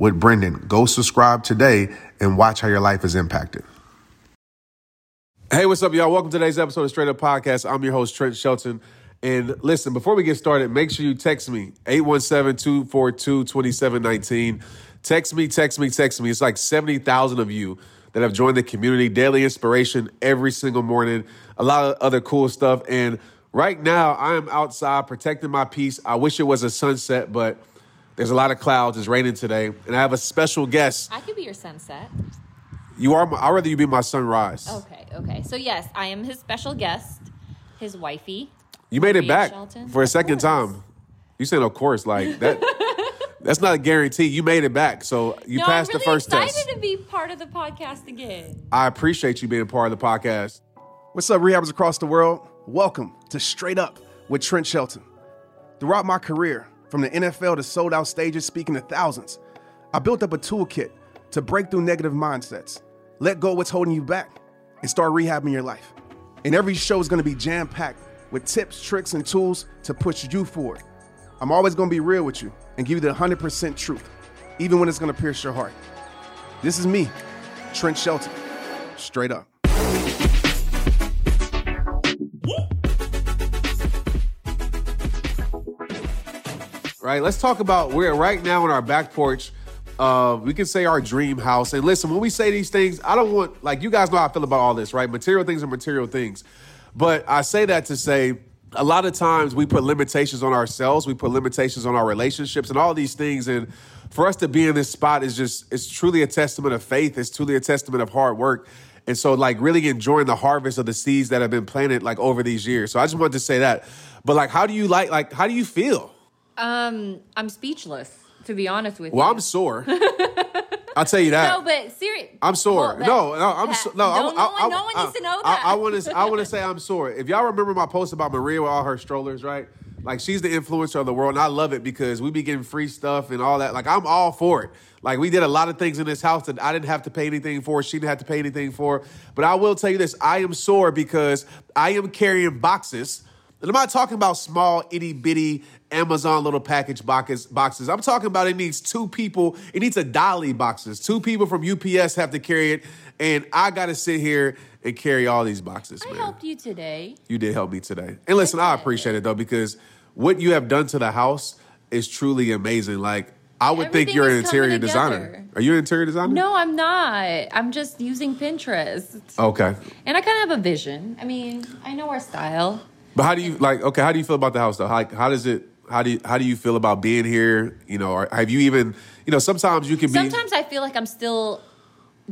with Brendon. Go subscribe today and watch how your life is impacted. Hey, what's up, y'all? Welcome to today's episode of Straight Up Podcast. I'm your host, Trent Shelton. And listen, before we get started, make sure you text me 817 242 2719. Text me, text me, text me. It's like 70,000 of you that have joined the community. Daily inspiration every single morning. A lot of other cool stuff. And right now, I am outside protecting my peace. I wish it was a sunset, but there's a lot of clouds. It's raining today, and I have a special guest. I could be your sunset. You are. My, I'd rather you be my sunrise. Okay, okay. So yes, I am his special guest, his wifey. You made it back Shelton. for a Of second course. time. You said, "Of course," like that. that's not a guarantee. You made it back, so you no, passed I'm really the first excited test. to be part of the podcast again. I appreciate you being part of the podcast. What's up, rehabbers across the world? Welcome to Straight Up with Trent Shelton. Throughout my career, from the NFL to sold out stages speaking to thousands, I built up a toolkit to break through negative mindsets, let go what's holding you back, and start rehabbing your life. And every show is gonna be jam packed with tips, tricks, and tools to push you forward. I'm always gonna be real with you and give you the 100% truth, even when it's gonna pierce your heart. This is me, Trent Shelton. Straight up. Right? Let's talk about we're right now in our back porch. Uh, we can say our dream house. And listen, when we say these things, I don't want like you guys know how I feel about all this, right? Material things are material things. But I say that to say a lot of times we put limitations on ourselves, we put limitations on our relationships and all these things. And for us to be in this spot is just it's truly a testament of faith. It's truly a testament of hard work. And so like really enjoying the harvest of the seeds that have been planted like over these years. So I just wanted to say that. But like how do you like like how do you feel? Um, I'm speechless to be honest with Well, you. Well, I'm sore. I'll tell you that. no, but serious. I'm sore. no, no, I'm so, no. No, I'm, no I, one, I, no one I, needs to know I- that. I, want to. I want to say I'm sore. If y'all remember my post about Maria with all her strollers, right? Like she's the influencer of the world, and I love it because we be getting free stuff and all that. Like I'm all for it. Like we did a lot of things in this house that I didn't have to pay anything for. She didn't have to pay anything for. But I will tell you this: I am sore because I am carrying boxes. And I'm not talking about small, itty bitty Amazon little package boxes. Boxes. I'm talking about it needs two people. It needs a dolly boxes. Two people from UPS have to carry it, and I got to sit here and carry all these boxes. I man. helped you today. You did help me today. And listen, I appreciate it though because what you have done to the house is truly amazing. Like I would think you're an interior designer. Are you an interior designer? No, I'm not. I'm just using Pinterest. Okay. And I kind of have a vision. I mean, I know our style. But how do you like? Okay, how do you feel about the house though? How, how does it? How do you, how do you feel about being here? You know, or have you even? You know, sometimes you can be. Sometimes I feel like I'm still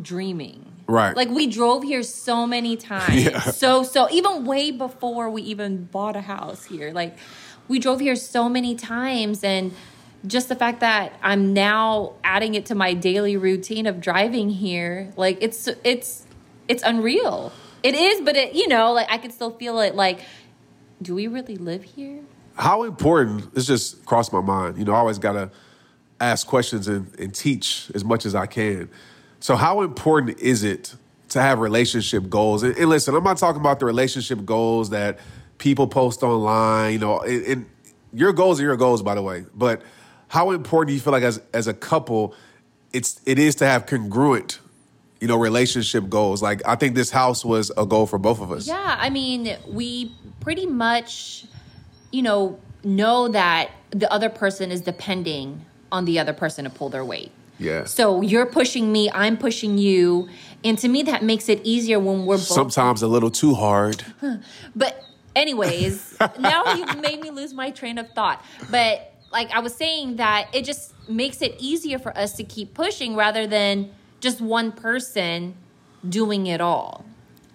dreaming. Right. Like we drove here so many times. Yeah. So so even way before we even bought a house here. Like we drove here so many times and just the fact that I'm now adding it to my daily routine of driving here, like it's it's it's unreal. It is, but it you know, like I can still feel it like do we really live here? How important? It's just crossed my mind. You know, I always gotta ask questions and, and teach as much as I can. So, how important is it to have relationship goals? And, and listen, I'm not talking about the relationship goals that people post online. You know, and, and your goals are your goals, by the way. But how important do you feel like as as a couple, it's it is to have congruent, you know, relationship goals? Like, I think this house was a goal for both of us. Yeah, I mean, we pretty much, you know, know that the other person is depending on the other person to pull their weight. Yeah. So you're pushing me, I'm pushing you. And to me, that makes it easier when we're both. Sometimes a little too hard. But, anyways, now you've made me lose my train of thought. But, like I was saying, that it just makes it easier for us to keep pushing rather than just one person doing it all.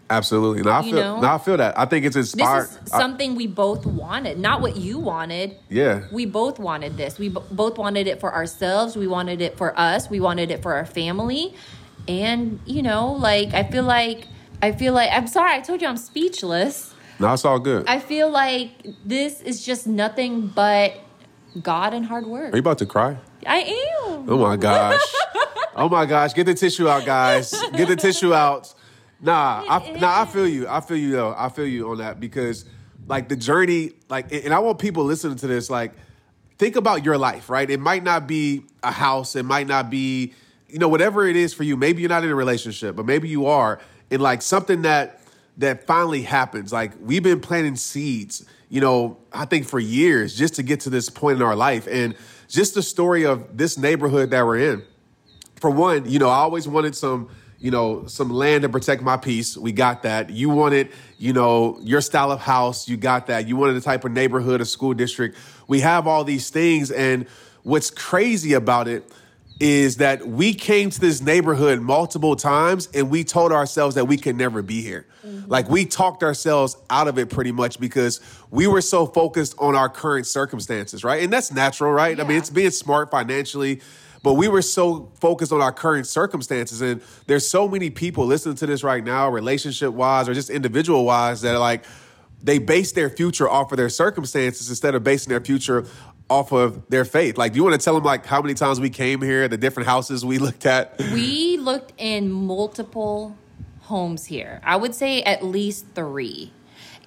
Absolutely. No, I You feel. know? No, I feel that. I think it's This inspired. is I- something we both wanted, not what you wanted. yeah. We both wanted this. We b- both wanted it for ourselves. We wanted it for us. We wanted it for our family. And, you know, like, I feel like, I feel like, I'm sorry, I told you I'm speechless. No, it's all good. I feel like this is just nothing but God and hard work. Are you about to cry? I am. Oh my gosh. oh my gosh. Get the tissue out, guys. Get the tissue out. Nah, I, nah, I feel you. I feel you though. I feel you on that because like the journey, like, and I want people listening to this, like, think about your life, right? It might not be a house. It might not be, you know, whatever it is for you. Maybe you're not in a relationship, but maybe you are. And like something that that finally happens. Like we've been planting seeds, you know, I think for years just to get to this point in our life. And just the story of this neighborhood that we're in for one, you know, I always wanted some, you know, some land to protect my peace. We got that. You wanted, you know, your style of house. You got that. You wanted the type of neighborhood, a school district. We have all these things. And what's crazy about it is that we came to this neighborhood multiple times and we told ourselves that we could never be here. Mm-hmm. Like we talked ourselves out of it pretty much because we were so focused on our current circumstances, right? And that's natural, right? I mean, it's being smart financially, but we were so focused on our current circumstances. And there's so many people listening to this right now, relationship wise or just individual wise, that like, they base their future off of their circumstances instead of basing their future off of their faith. Like, do you want to tell them like how many times we came here, the different houses we looked at? We looked in multiple homes here. I would say at least three,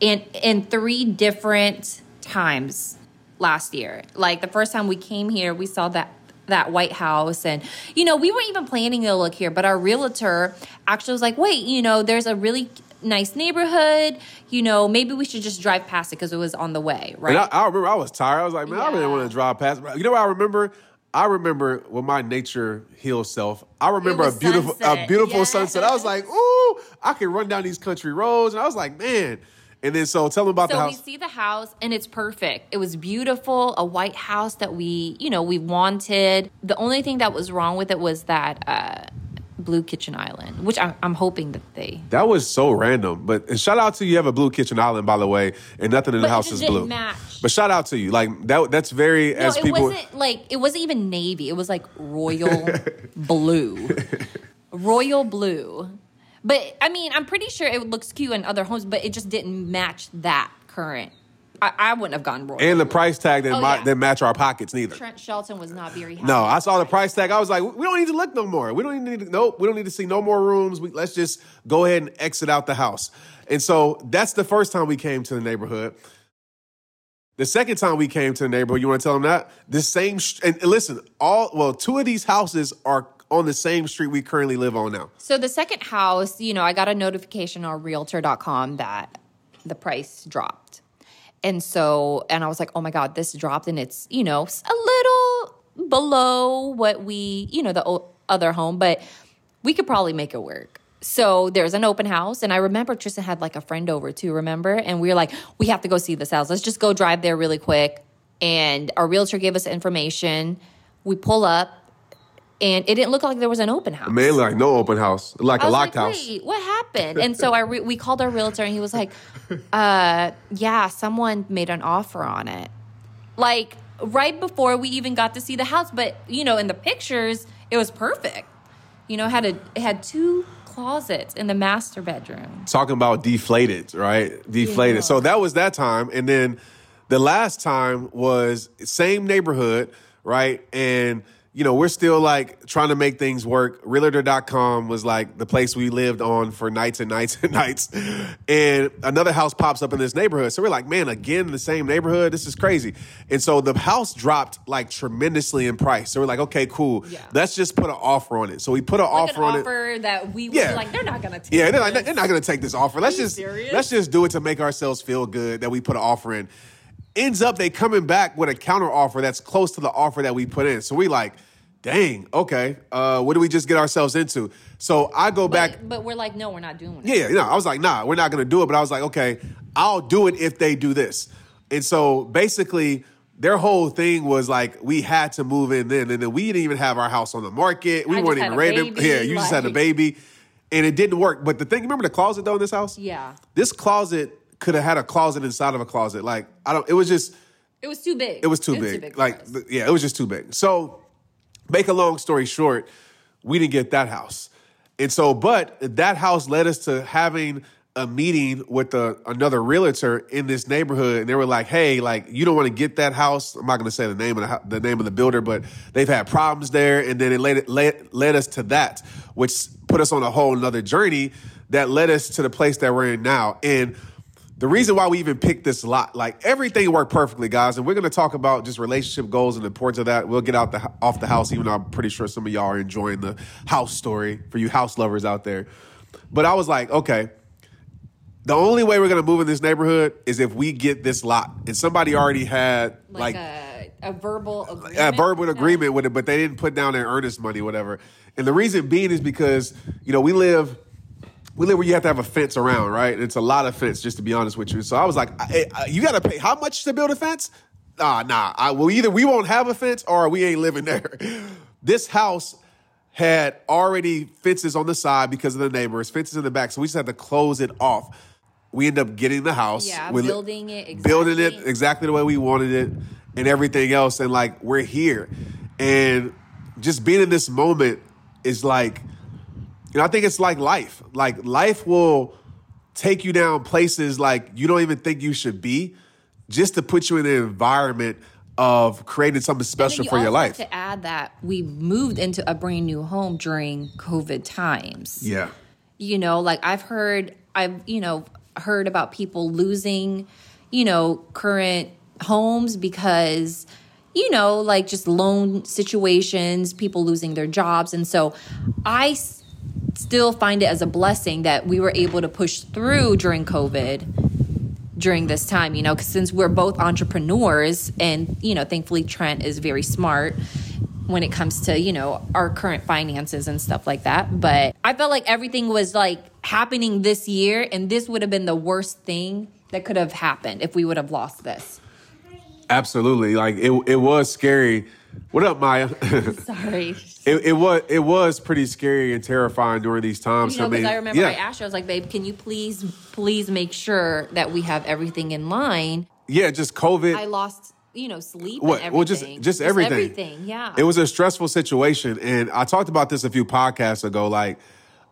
in in three different times last year. Like the first time we came here, we saw that that White House, and you know we weren't even planning to look here, but our realtor actually was like, "Wait, you know, there's a really." Nice neighborhood, you know. Maybe we should just drive past it because it was on the way, right? And I, I remember I was tired. I was like, man, I really Yeah. want to drive past. You know what I remember? I remember with my nature healed self. I remember a beautiful, a beautiful Yes. sunset. I was like, ooh, I can run down these country roads, and I was like, man. And then so tell them about the house. So we see the house and it's perfect. It was beautiful, a white house that we, you know, we wanted. The only thing that was wrong with it was that uh, blue kitchen island, which I'm, I'm hoping that they. That was so random. But and shout out to you. You have a blue kitchen island, by the way, and nothing in the house is blue. match. But shout out to you. Like that. That's very No, as it people. wasn't like it wasn't even navy. It was like royal blue, royal blue. But I mean, I'm pretty sure it looks cute in other homes, but it just didn't match that current. I, I wouldn't have gone royal. and the price tag didn't, Oh, yeah. didn't match our pockets neither. Trent Shelton was not very happy. No, I saw the price tag. I was like, we don't need to look no more. We don't need to, nope, we don't need to see no more rooms. We, let's just go ahead and exit out the house. And so that's the first time we came to the neighborhood. The second time we came to the neighborhood, you want to tell them that? The same, sh- and, and listen, all, well, two of these houses are on the same street we currently live on now. So the second house, you know, I got a notification on realtor.com that the price dropped. And so, and I was like, oh my God, this dropped and it's, you know, a little below what we, you know, the other home, but we could probably make it work. So there's an open house. And I remember Tristan had like a friend over too, remember? And we were like, we have to go see this house. Let's just go drive there really quick. And our realtor gave us information. We pull up and it didn't look like there was an open house. Man, like no open house, like a locked like, house. Wait, what happened? And so I re- we called our realtor, and he was like, uh, "Yeah, someone made an offer on it." Like right before we even got to see the house, but you know, in the pictures, it was perfect. You know, had a it had two closets in the master bedroom. talking about deflated, right? Deflated. Yeah. So that was that time. And then the last time was same neighborhood, right? And you know, we're still like trying to make things work. Realtor.com was like the place we lived on for nights and nights and nights. And another house pops up in this neighborhood. So we're like, man, again, the same neighborhood. This is crazy. And so the house dropped like tremendously in price. So we're like, okay, cool. Yeah. Let's just put an offer on it. So we put an Like offer an on it. offer that we Yeah. were like, they're not gonna take. Yeah, they're, like, this. they're not going to take this offer. Let's just serious? let's just do it to make ourselves feel good that we put an offer in. Ends up they coming back with a counter offer that's close to the offer that we put in. So we like, dang, okay, uh, what do we just get ourselves into? So I go back. But, but we're like, no, we're not doing it. Yeah, no, I was like, nah, we're not gonna do it. But I was like, okay, I'll do it if they do this. And so basically, their whole thing was like we had to move in then, and then we didn't even have our house on the market. We I weren't even ready. baby, yeah, you just had a baby, and it didn't work. But the thing, remember the closet though in this house? Yeah. This closet could have had a closet inside of a closet. Like I don't. It was just. It was too big. It was too big. for like, us. yeah, it was just too big. So, make a long story short, we didn't get that house. And so, but that house led us to having a meeting with a, another realtor in this neighborhood, and they were like, "Hey, like you don't want to get that house." I'm not going to say the name of the, the name of the builder, but they've had problems there, and then it led, led led us to that, which put us on a whole another journey that led us to the place that we're in now. And the reason why we even picked this lot, like everything worked perfectly, guys, and we're going to talk about just relationship goals and the importance of that. We'll get out the off the house, even though I'm pretty sure some of y'all are enjoying the house story for you house lovers out there. But I was like, okay, the only way we're going to move in this neighborhood is if we get this lot, and somebody already had like, like, a, a verbal agreement. a verbal agreement with it, but they didn't put down their earnest money, whatever. And the reason being is because you know we live we live where you have to have a fence around, right? It's a lot of fence, just to be honest with you. So I was like, I, I- you got to pay how much to build a fence? Nah, nah. I, well, either we won't have a fence or we ain't living there. This house had already fences on the side because of the neighbors, fences in the back, so we just had to close it off. We end up getting the house, Yeah, We building it building it exactly. exactly the way we wanted it, and everything else, and like we're here, and just being in this moment is like you know, I think it's like life. Like life will take you down places like you don't even think you should be, just to put you in an environment of creating something special you for your life. have To add that we moved into a brand new home during COVID times. yeah. you know like i've heard i've you know heard about people losing you know current homes because you know like just loan situations people losing their jobs and so i still find it as a blessing that we were able to push through during covid during this time, you know, 'cause since we're both entrepreneurs and, you know, thankfully Trent is very smart when it comes to, you know, our current finances and stuff like that. But I felt like everything was like happening this year and this would have been the worst thing that could have happened if we would have lost this. Absolutely. Like it it was scary. What up, Maya? Sorry. it, it was it was pretty scary and terrifying during these times. You know, because mean, I remember yeah, I asked you, I was like, babe, can you please, please make sure that we have everything in line? yeah, just COVID. I lost, you know, sleep What? Well, just everything. just everything. everything, yeah. It was a stressful situation, and I talked about this a few podcasts ago. Like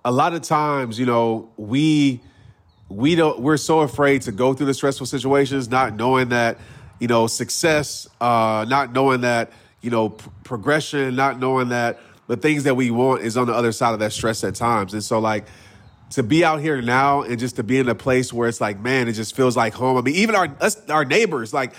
a lot of times, you know, we we don't we're so afraid to go through the stressful situations, not knowing that you know success, uh, not knowing that you know p- progression, not knowing that the things that we want is on the other side of that stress at times, and so like to be out here now and just to be in a place where it's like, man, it just feels like home. I mean, even our us, our neighbors, like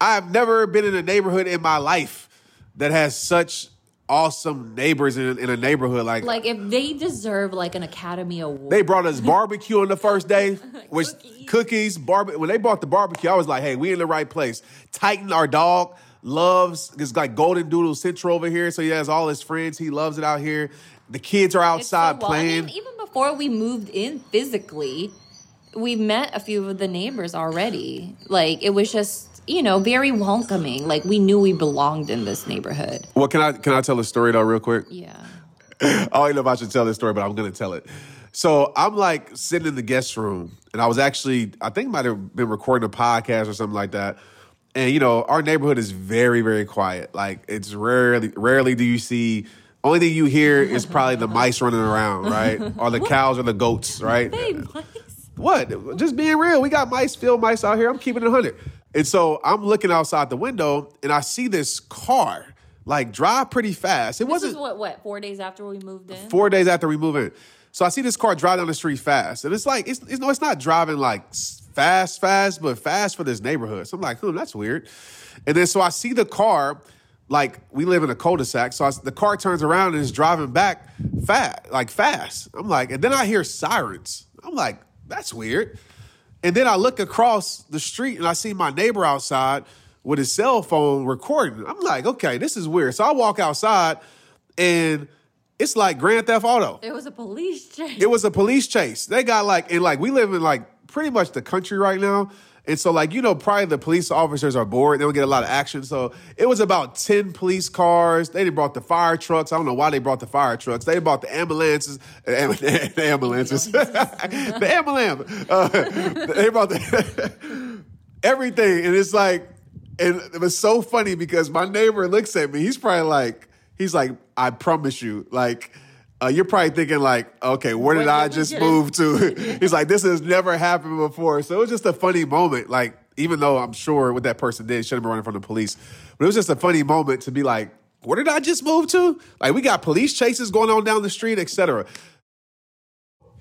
I've never been in a neighborhood in my life that has such awesome neighbors in, in a neighborhood. Like, like if they deserve like an Academy Award. they brought us barbecue on the first day, which Cookies. cookies, barbe- When they brought the barbecue, I was like, hey, we in the right place. Titan, our dog, loves it's like Golden Doodle Central over here, so he has all his friends. He loves it out here. The kids are It's so outside well- and playing. even- before we moved in physically, we met a few of the neighbors already. Like it was just you know very welcoming. Like we knew we belonged in this neighborhood. Well, can I can I tell a story though, real quick? Yeah. I don't even know if I should tell this story, but I'm going to tell it. So I'm like sitting in the guest room, and I was actually, I think, might have been recording a podcast or something like that. And you know, our neighborhood is very, very quiet. Like it's rarely, rarely do you see. Only thing you hear is probably the mice running around, right? or the cows or the goats, right? Babe, What? Just being real. We got mice, field mice out here. I'm keeping it 100. And so I'm looking outside the window and I see this car like drive pretty fast. It this wasn't what what four days after we moved in. four days after we moved in. So I see this car drive down the street fast, and it's like it's, it's no, it's not driving like fast, fast, but fast for this neighborhood. So I'm like, hmm, that's weird. And then so I see the car, like we live in a cul-de-sac, so I, the car turns around and is driving back fast, like fast. I'm like, and then I hear sirens. I'm like, that's weird. And then I look across the street and I see my neighbor outside with his cell phone recording. I'm like, okay, this is weird. So I walk outside. and it's like Grand Theft Auto. It was a police chase. It was a police chase. They got like, and like we live in like pretty much the country right now. And so, like, you know, probably the police officers are bored. They don't get a lot of action. So it was about 10 police cars. They brought the fire trucks. I don't know why they brought the fire trucks. They brought the ambulances. The ambulances. the ambulance. Uh, they brought the everything. And it's like, and it was so funny because my neighbor looks at me. He's probably like, he's like, I promise you, like, uh, you're probably thinking like, okay, where did Where I did we just move to? He's like, this has never happened before. So it was just a funny moment. Like, even though I'm sure what that person did shouldn't been running from the police, but it was just a funny moment to be like, where did I just move to? Like, we got police chases going on down the street, etc.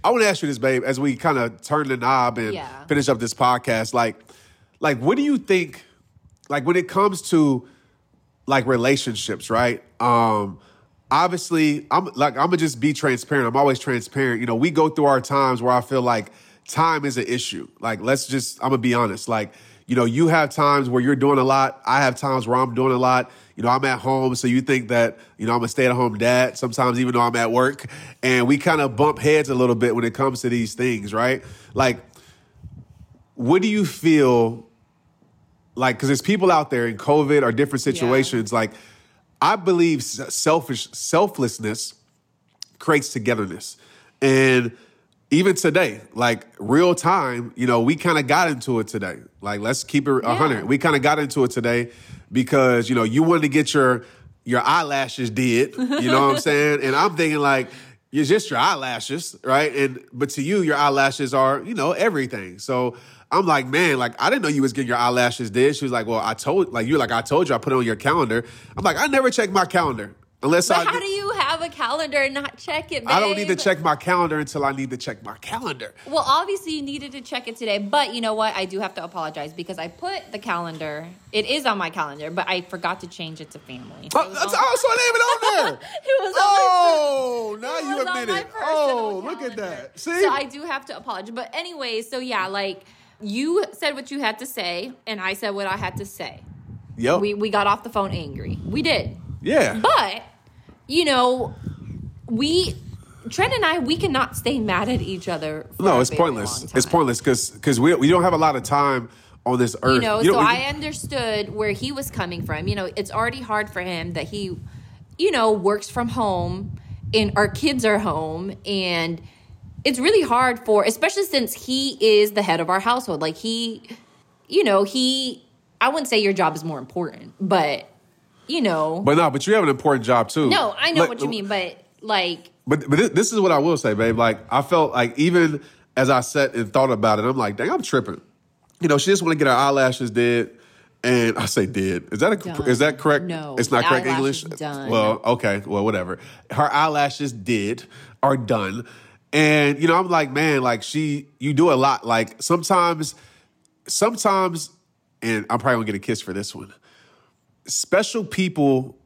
I want to ask you this, babe, as we kind of turn the knob and Yeah. finish up this podcast. Like, like, what do you think? Like, when it comes to like relationships, right? Um, obviously, I'm like I'm gonna just be transparent. I'm always transparent. You know, we go through our times where I feel like time is an issue. Like, let's just I'm gonna be honest. Like, you know, you have times where you're doing a lot. I have times where I'm doing a lot. You know, I'm at home, so you think that you know I'm a stay at home dad. Sometimes, even though I'm at work, and we kind of bump heads a little bit when it comes to these things, right? Like, what do you feel like because there's people out there in covid or different situations like i believe selfish selflessness creates togetherness. And even today like real time you know we kind of got into it today. Like let's keep it a 100 Yeah. we kind of got into it today because you know you wanted to get your your eyelashes did you know what i'm saying? And i'm thinking like it's just your eyelashes right? And but to you your eyelashes are you know everything. So i'm like man like i didn't know you was getting your eyelashes did she was like well i told like you like i told you i put it on your calendar i'm like i never check my calendar unless but i how do you have a calendar and not check it, babe? I don't need to check my calendar until I need to check my calendar. Well, obviously you needed to check it today, but you know what? I do have to apologize because I put the calendar. It is on my calendar, but I forgot to change it to family. Oh, it that's on- also name it on there. It was on my oh, now you admit it. Oh, look at that. See, So I do have to apologize. But anyway, so yeah, like you said what you had to say, and I said what I had to say. Yo, We we got off the phone angry. We did. yeah. But, you know, we Trent and I we cannot stay mad at each other. For no, it's pointless. It's pointless because because we we don't have a lot of time on this earth. You know, don't- so we- I understood where he was coming from. You know, it's already hard for him that he, you know, works from home and our kids are home and it's really hard for especially since he is the head of our household. Like he, you know, he I wouldn't say your job is more important, but you know, But no, but you have an important job too. no, I know Like, what you mean, but like But but this, is what I will say, babe. Like I felt like even as I sat and thought about it, I'm like, dang, I'm tripping. You know, she just want to get her eyelashes did, and I say did. Is that a, Done. is that correct? No, it's not correct English. done. Well, okay, well, whatever. Her eyelashes did are done, and you know, I'm like, man, like she, you do a lot. Like sometimes, sometimes, and I'm probably gonna get a kiss for this one. Special people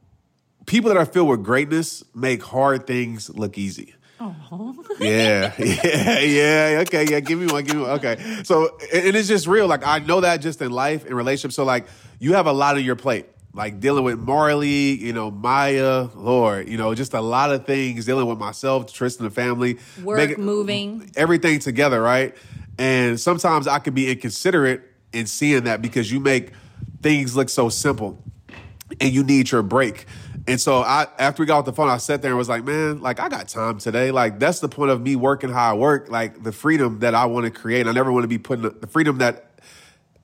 people that are filled with greatness make hard things look easy. Oh. Yeah, yeah, yeah. Okay, yeah. Give me one. Give me one. Okay. So, and it's just real. Like I know that just in life and relationships. So, like you have a lot on your plate. Like dealing with Marley, you know, Maya, Lord, you know, just a lot of things. Dealing with myself, Tristan, the family, Work, making- moving. everything together, right? And sometimes I could be inconsiderate in seeing that because you make things look so simple and you need your break. And so I after we got off the phone, I sat there and was like, man, like I got time today. Like that's the point of me working how I work, like the freedom that I want to create. I never want to be putting the freedom that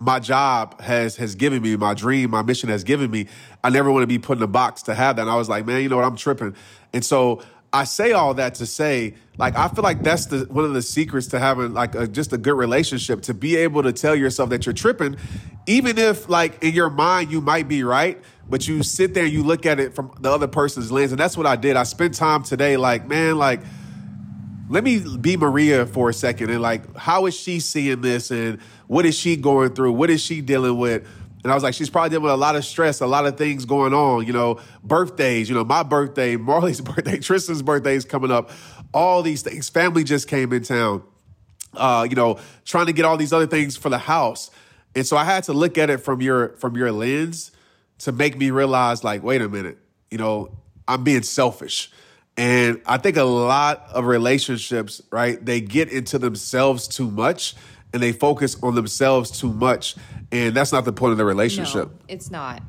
my job has has given me, my dream, my mission has given me. I never want to be put in a box to have that. And I was like, man, you know what? I'm tripping. And so I say all that to say, like, I feel like that's the one of the secrets to having like a, just a good relationship to be able to tell yourself that you're tripping, even if like in your mind you might be right, but you sit there and you look at it from the other person's lens. And that's what I did. I spent time today, like, man, like let me be Maria for a second and like, how is she seeing this and what is she going through? What is she dealing with? And I was like, she's probably dealing with a lot of stress, a lot of things going on, you know, birthdays, you know, my birthday, Marley's birthday, Tristan's birthday is coming up, all these things. Family just came in town, uh, you know, trying to get all these other things for the house. And so I had to look at it from your from your lens to make me realize, like, wait a minute, you know, I'm being selfish. And I think a lot of relationships, right, they get into themselves too much and they focus on themselves too much. And that's not the point of the relationship. No, it's not.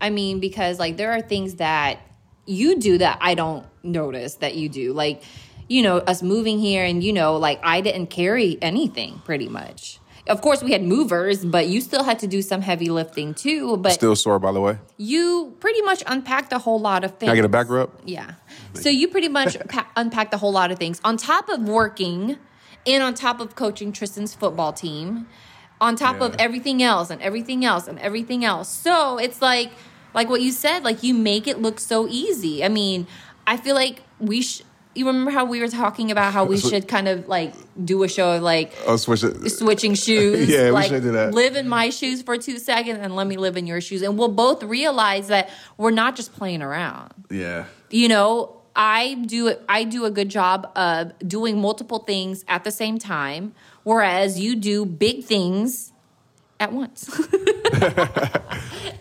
I mean, because like there are things that you do that I don't notice that you do. Like, you know, us moving here and, you know, like I didn't carry anything pretty much. Of course, we had movers, but you still had to do some heavy lifting too. But Still sore, by the way. you pretty much unpacked a whole lot of things. Can I get a back rub? Yeah. So you pretty much pa- unpacked a whole lot of things on top of working and on top of coaching Tristan's football team, on top of everything else and everything else and everything else. So it's like, like what you said, like you make it look so easy. I mean, I feel like we should. You remember how we were talking about how we should kind of like do a show of like Oh, switch switching shoes. Yeah, we should do that. Live in my shoes for two seconds and let me live in your shoes. And we'll both realize that we're not just playing around. Yeah. You know, I do I do a good job of doing multiple things at the same time, whereas you do big things at once.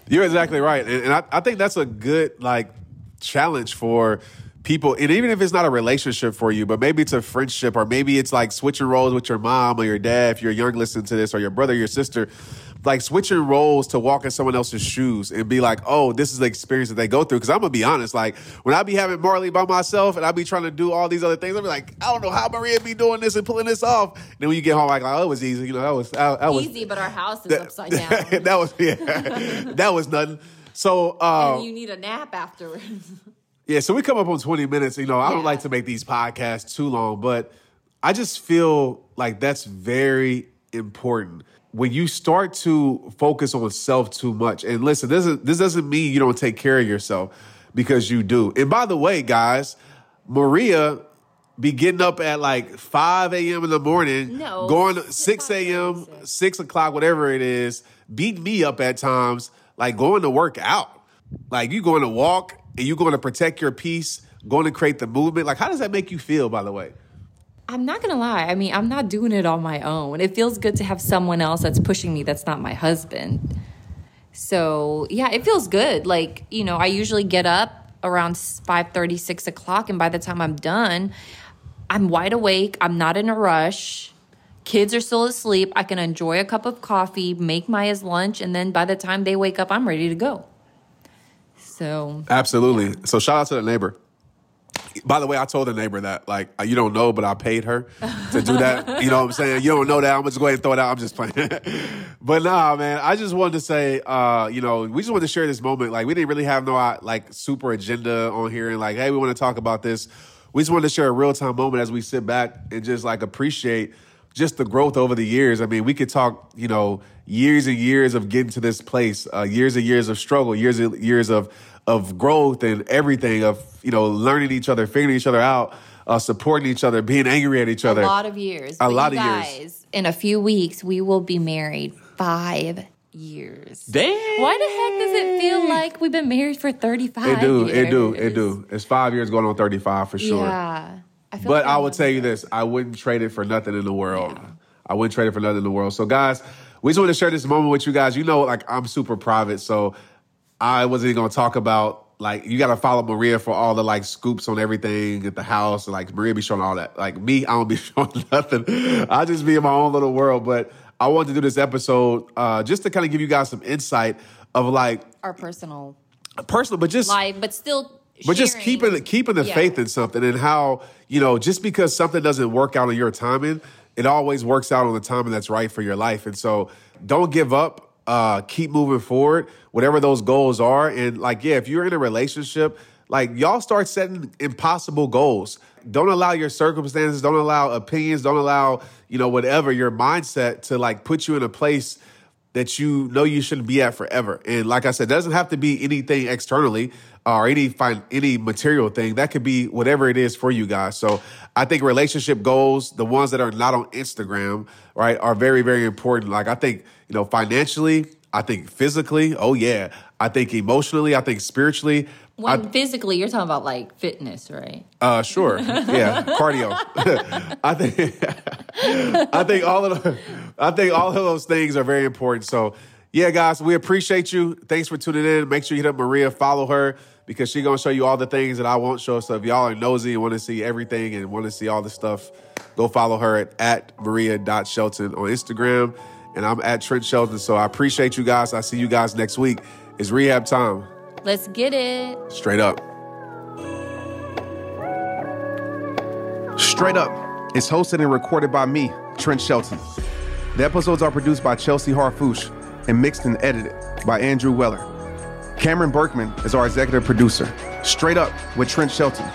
You're exactly right, and, I, I think that's a good like challenge for people. And even if it's not a relationship for you, but maybe it's a friendship, or maybe it's like switching roles with your mom or your dad if you're young listening to this, or your brother, your sister. Like switching roles to walk in someone else's shoes and be like, oh, this is the experience that they go through. Because I'm gonna be honest, like when I be having Marley by myself and I be trying to do all these other things, I be like, I don't know how Maria be doing this and pulling this off. And then when you get home, like, oh, it was easy. You know, that was that, that was Easy, but our house is upside down. that was yeah, that was nothing. So uh, and you need a nap afterwards. yeah, so we come up on twenty minutes. You know, I don't like to make these podcasts too long, but I just feel like that's very important. When you start to focus on self too much, and listen, this is this doesn't mean you don't take care of yourself because you do. And by the way, guys, Maria be getting up at like 5 a.m. in the morning, No, going six- a.m., 6 o'clock, whatever it is, beating me up at times, like going to work out. Like you going to walk and you going to protect your peace, going to create the movement. Like, how does that make you feel, by the way? I'm not gonna lie. I mean, I'm not doing it on my own. It feels good to have someone else that's pushing me that's not my husband. So yeah, it feels good. Like you know, I usually get up around 5 6 o'clock, and by the time I'm done, I'm wide awake. I'm not in a rush. Kids are still asleep. I can enjoy a cup of coffee, make Maya's lunch, and then by the time they wake up, I'm ready to go. So Absolutely. So shout out to the neighbor. By the way, I told the neighbor that like you don't know, but I paid her to do that. you know what I'm saying? You don't know that. I'm just going to throw it out. I'm just playing. but nah, man. I just wanted to say, uh, you know, we just wanted to share this moment. Like we didn't really have no uh, like super agenda on here, and like, hey, we want to talk about this. We just wanted to share a real time moment as we sit back and just like appreciate just the growth over the years. I mean, we could talk, you know, years and years of getting to this place, uh, years and years of struggle, years and years of of growth and everything of you know learning each other, figuring each other out, uh, supporting each other, being angry at each other. a lot of years. A But lot you of years. In a few weeks, we will be married five years. Dang. Why the heck does it feel like we've been married for 35 It do, it do, it do. It's five years going on thirty five for sure. Yeah. I But like I will tell you this: I wouldn't trade it for nothing in the world. Yeah. I wouldn't trade it for nothing in the world. So, guys, we just want to share this moment with you guys. You know, like I'm super private, so I wasn't even gonna talk about like you got to follow Maria for all the like scoops on everything at the house. Like Maria be showing all that. Like me, I don't be showing nothing. I just be in my own little world. But I wanted to do this episode uh, just to kind of give you guys some insight of like Our personal personal, but just life, but still. but just sharing. keeping keeping the Yeah. faith in something and how you know just because something doesn't work out on your timing it always works out on the timing that's right for your life and so don't give up uh keep moving forward whatever those goals are and like yeah if you're in a relationship like y'all start setting impossible goals don't allow your circumstances don't allow opinions don't allow you know whatever your mindset to like put you in a place that you know you shouldn't be at forever. And like I said, doesn't have to be anything externally uh, or any find any material thing. That could be whatever it is for you guys. So I think relationship goals, the ones that are not on Instagram, right, are very very important. Like I think you know financially, I think physically, oh yeah, I think emotionally, I think spiritually. When physically, you're talking about like fitness, right? Uh, sure. Yeah, cardio. I think. I think all of the, I think all of those things are very important. So, yeah, guys, we appreciate you. Thanks for tuning in. Make sure you hit up Maria, follow her. because she's gonna show you all the things that I won't show. So if y'all are nosy and want to see everything and want to see all the stuff, go follow her at, at maria.shelton on Instagram. And I'm at Trent Shelton. So I appreciate you guys. I see you guys next week. It's rehab time. Let's get it. Straight up. Straight Up is hosted and recorded by me, Trent Shelton. The episodes are produced by Chelsea Harfouche and mixed and edited by Andrew Weller. Cameron Berkman is our executive producer. Straight Up with Trent Shelton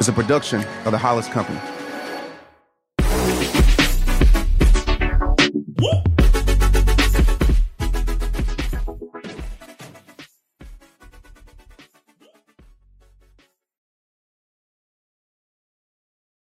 is a production of the Hollis Company.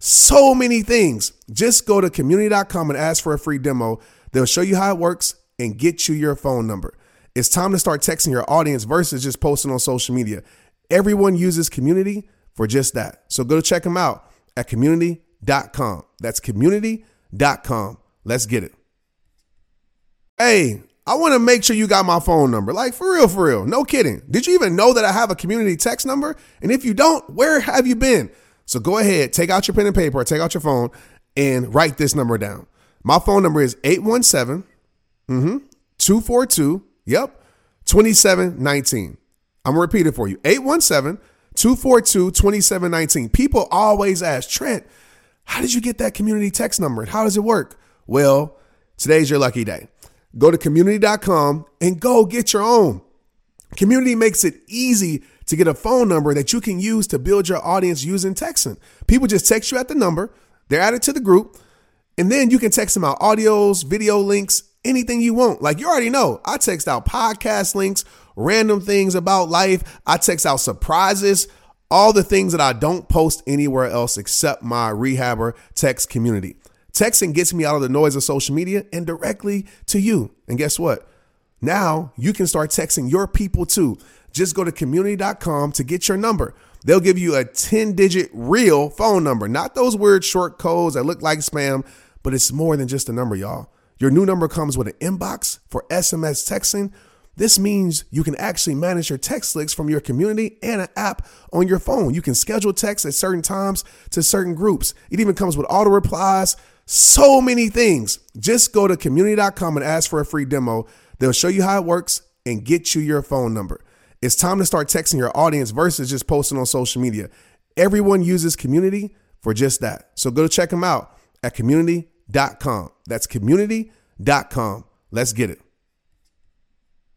so many things. Just go to community.com and ask for a free demo. They'll show you how it works and get you your phone number. It's time to start texting your audience versus just posting on social media. Everyone uses community for just that. So go to check them out at community.com. That's community.com. Let's get it. Hey, I want to make sure you got my phone number. Like, for real, for real. No kidding. Did you even know that I have a community text number? And if you don't, where have you been? So go ahead, take out your pen and paper, or take out your phone, and write this number down. My phone number is 817 mm-hmm, 242, yep, 2719. I'm gonna repeat it for you. 817 242 2719. People always ask, Trent, how did you get that community text number? And how does it work? Well, today's your lucky day. Go to community.com and go get your own. Community makes it easy to get a phone number that you can use to build your audience using texting. People just text you at the number, they're added to the group, and then you can text them out audios, video links, anything you want. Like you already know, I text out podcast links, random things about life, I text out surprises, all the things that I don't post anywhere else except my rehabber text community. Texting gets me out of the noise of social media and directly to you. And guess what? Now you can start texting your people too. Just go to community.com to get your number. They'll give you a 10 digit real phone number, not those weird short codes that look like spam, but it's more than just a number, y'all. Your new number comes with an inbox for SMS texting. This means you can actually manage your text links from your community and an app on your phone. You can schedule texts at certain times to certain groups. It even comes with auto replies, so many things. Just go to community.com and ask for a free demo. They'll show you how it works and get you your phone number. It's time to start texting your audience versus just posting on social media. Everyone uses community for just that. So go to check them out at community.com. That's community.com. Let's get it.